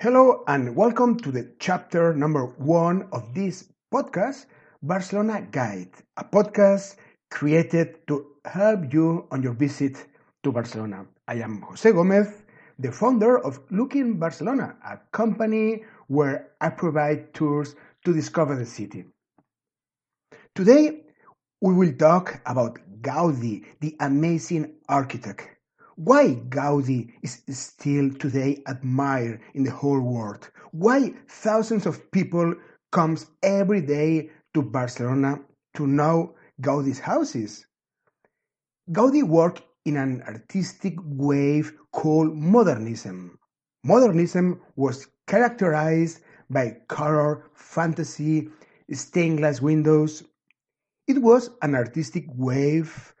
Hello and welcome to the chapter number one of this podcast, Barcelona Guide, a podcast created to help you on your visit to Barcelona. I am Jose Gomez, the founder of Looking Barcelona, a company where I provide tours to discover the city. Today, we will talk about Gaudi, the amazing architect why Gaudi is still today admired in the whole world? Why thousands of people comes every day to Barcelona to know Gaudi's houses? Gaudi worked in an artistic wave called modernism. Modernism was characterized by color, fantasy, stained glass windows. It was an artistic wave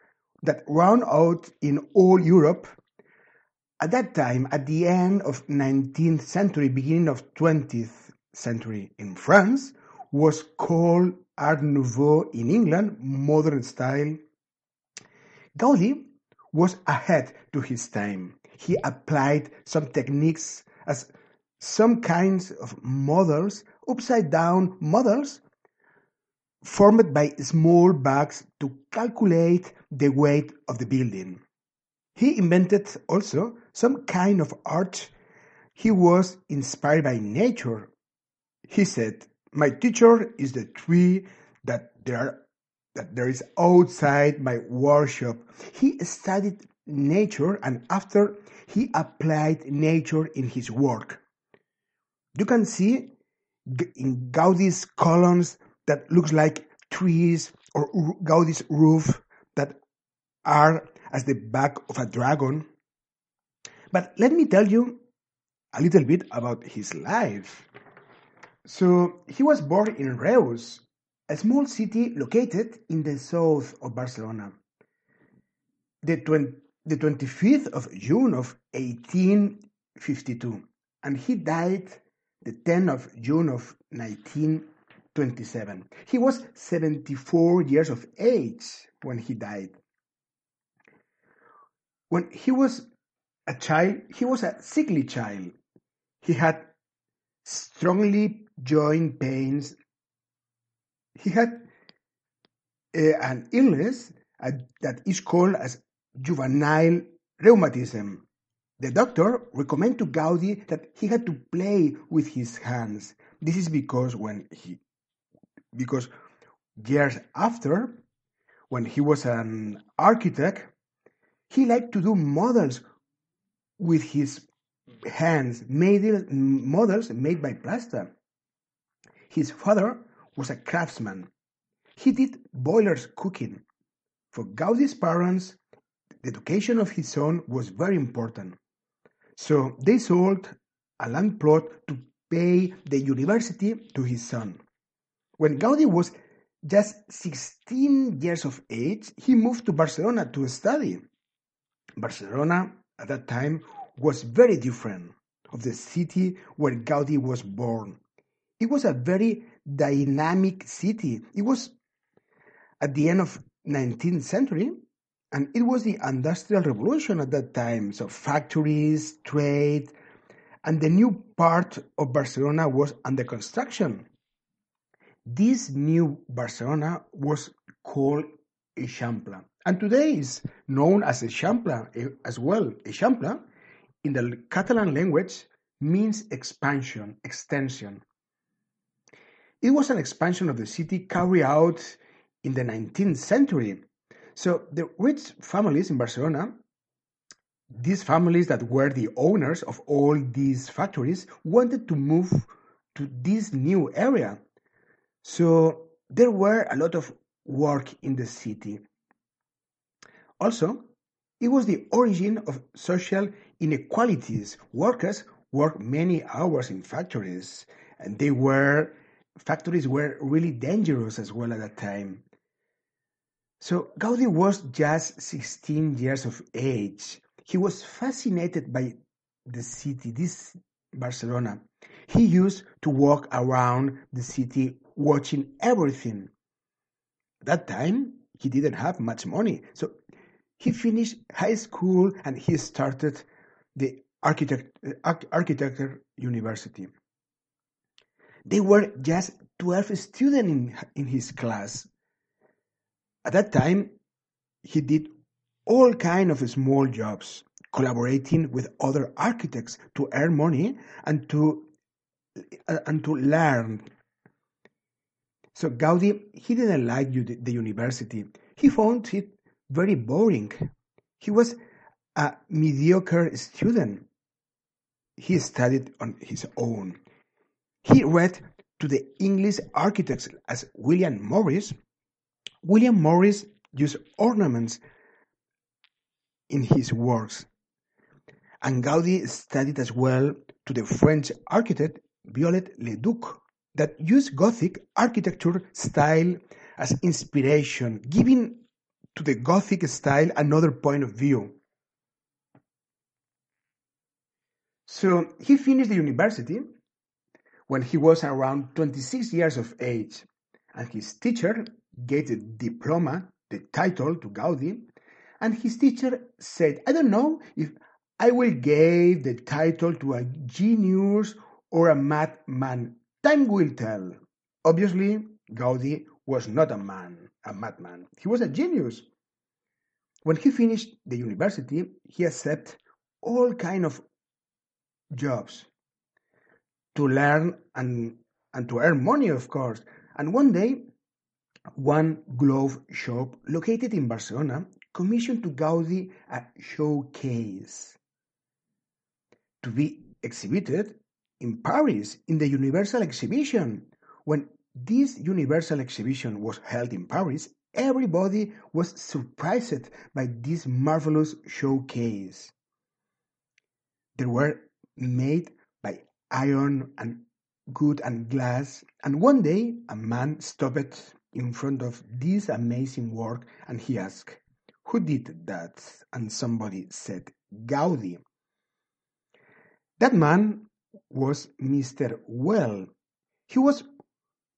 that ran out in all Europe. At that time, at the end of 19th century, beginning of 20th century in France, was called Art Nouveau in England, modern style. Gaudi was ahead to his time. He applied some techniques as some kinds of models, upside down models, formed by small bags to calculate the weight of the building. He invented also some kind of art. He was inspired by nature. He said, My teacher is the tree that there, that there is outside my workshop. He studied nature and after he applied nature in his work. You can see in Gaudi's columns that looks like trees or Gaudi's roof that are as the back of a dragon. But let me tell you a little bit about his life. So he was born in Reus, a small city located in the south of Barcelona. The, 20, the 25th of June of 1852, and he died the 10th of June of 1927. He was 74 years of age when he died. When he was a child, he was a sickly child. He had strongly joint pains. He had uh, an illness uh, that is called as juvenile rheumatism. The doctor recommended to Gaudi that he had to play with his hands. This is because when he, because years after, when he was an architect, he liked to do models with his hands, made models made by plaster. His father was a craftsman. He did boilers cooking. For Gaudi's parents, the education of his son was very important. So they sold a land plot to pay the university to his son. When mm-hmm. Gaudi was just 16 years of age, he moved to Barcelona to study. Barcelona at that time was very different of the city where Gaudi was born. It was a very dynamic city. It was at the end of 19th century and it was the industrial revolution at that time. So factories, trade, and the new part of Barcelona was under construction. This new Barcelona was called Eixample. And today is known as Eixample eh, as well. Eixample in the Catalan language means expansion, extension. It was an expansion of the city carried out in the 19th century. So the rich families in Barcelona, these families that were the owners of all these factories, wanted to move to this new area. So there were a lot of work in the city. Also, it was the origin of social inequalities. Workers worked many hours in factories, and they were factories were really dangerous as well at that time. So Gaudi was just 16 years of age. He was fascinated by the city, this Barcelona. He used to walk around the city watching everything. That time, he didn't have much money. So he finished high school and he started the architect, architecture university. They were just 12 students in, in his class. At that time, he did all kind of small jobs, collaborating with other architects to earn money and to uh, and to learn. So Gaudi, he didn't like the university. He found it very boring. He was a mediocre student. He studied on his own. He read to the English architects as William Morris. William Morris used ornaments in his works. And Gaudi studied as well to the French architect Viollet le Duc that used Gothic architecture style as inspiration, giving to the Gothic style another point of view. So he finished the university when he was around 26 years of age, and his teacher gave the diploma, the title to Gaudi, and his teacher said, I don't know if I will give the title to a genius or a madman. Time will tell. Obviously, Gaudi was not a man, a madman. He was a genius. When he finished the university, he accepted all kind of jobs to learn and, and to earn money, of course. And one day, one glove shop located in Barcelona commissioned to Gaudi a showcase to be exhibited in Paris in the Universal Exhibition. When this Universal Exhibition was held in Paris, everybody was surprised by this marvelous showcase. They were made by iron and wood and glass, and one day a man stopped in front of this amazing work and he asked, Who did that? And somebody said, Gaudi. That man was Mr. Güell. He was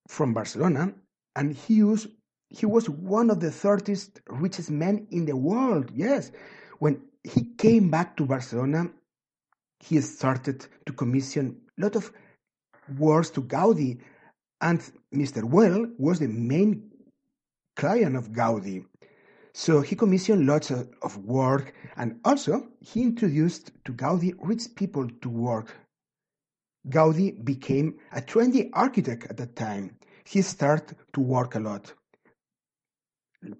from Barcelona and he was, he was one of the 30th richest men in the world. Yes. When he came back to Barcelona, he started to commission a lot of works to Gaudi, and Mr. Güell was the main client of Gaudi. So he commissioned lots of, of work, and also he introduced to Gaudi rich people to work. Gaudi became a trendy architect at that time. He started to work a lot.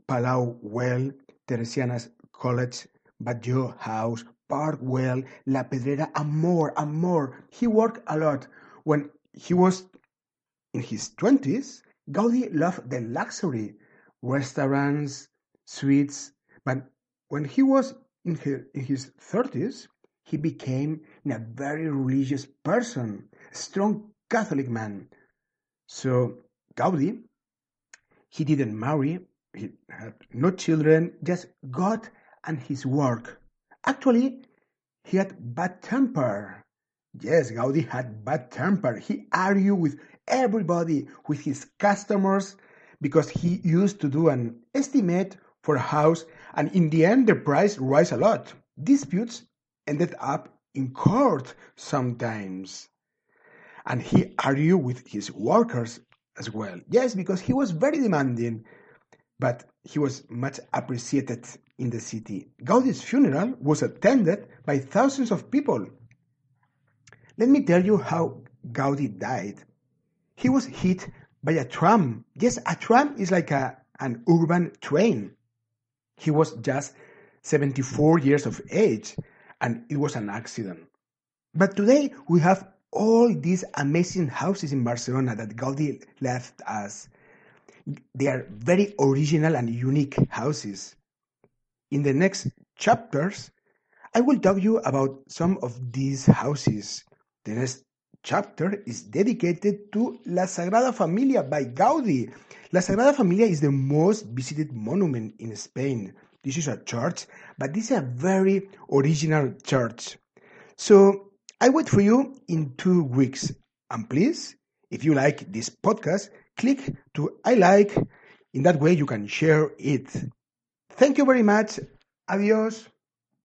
Palau Güell, Teresianas College, Batlló House, Park Güell, La Pedrera, and more and more. He worked a lot. When he was in his 20s, Gaudi loved the luxury, restaurants, suites, but when he was in his, in his 30s, he became a very religious person, a strong Catholic man. So Gaudi, he didn't marry, he had no children, just God and his work. Actually, he had bad temper. Yes, Gaudi had bad temper. He argued with everybody, with his customers, because he used to do an estimate for a house, and in the end, the price rise a lot. Disputes ended up in court sometimes. And he argued with his workers as well. Yes, because he was very demanding, but he was much appreciated in the city. Gaudi's funeral was attended by thousands of people. Let me tell you how Gaudi died. He was hit by a tram. Yes, a tram is like a, an urban train. He was just 74 years of age and it was an accident. But today we have all these amazing houses in Barcelona that Gaudi left us. They are very original and unique houses. In the next chapters, I will talk you about some of these houses. The next chapter is dedicated to La Sagrada Familia by Gaudi. La Sagrada Familia is the most visited monument in Spain. This is a church, but this is a very original church. So I wait for you in two weeks. And please, if you like this podcast, click to I like. In that way, you can share it. Thank you very much. Adios.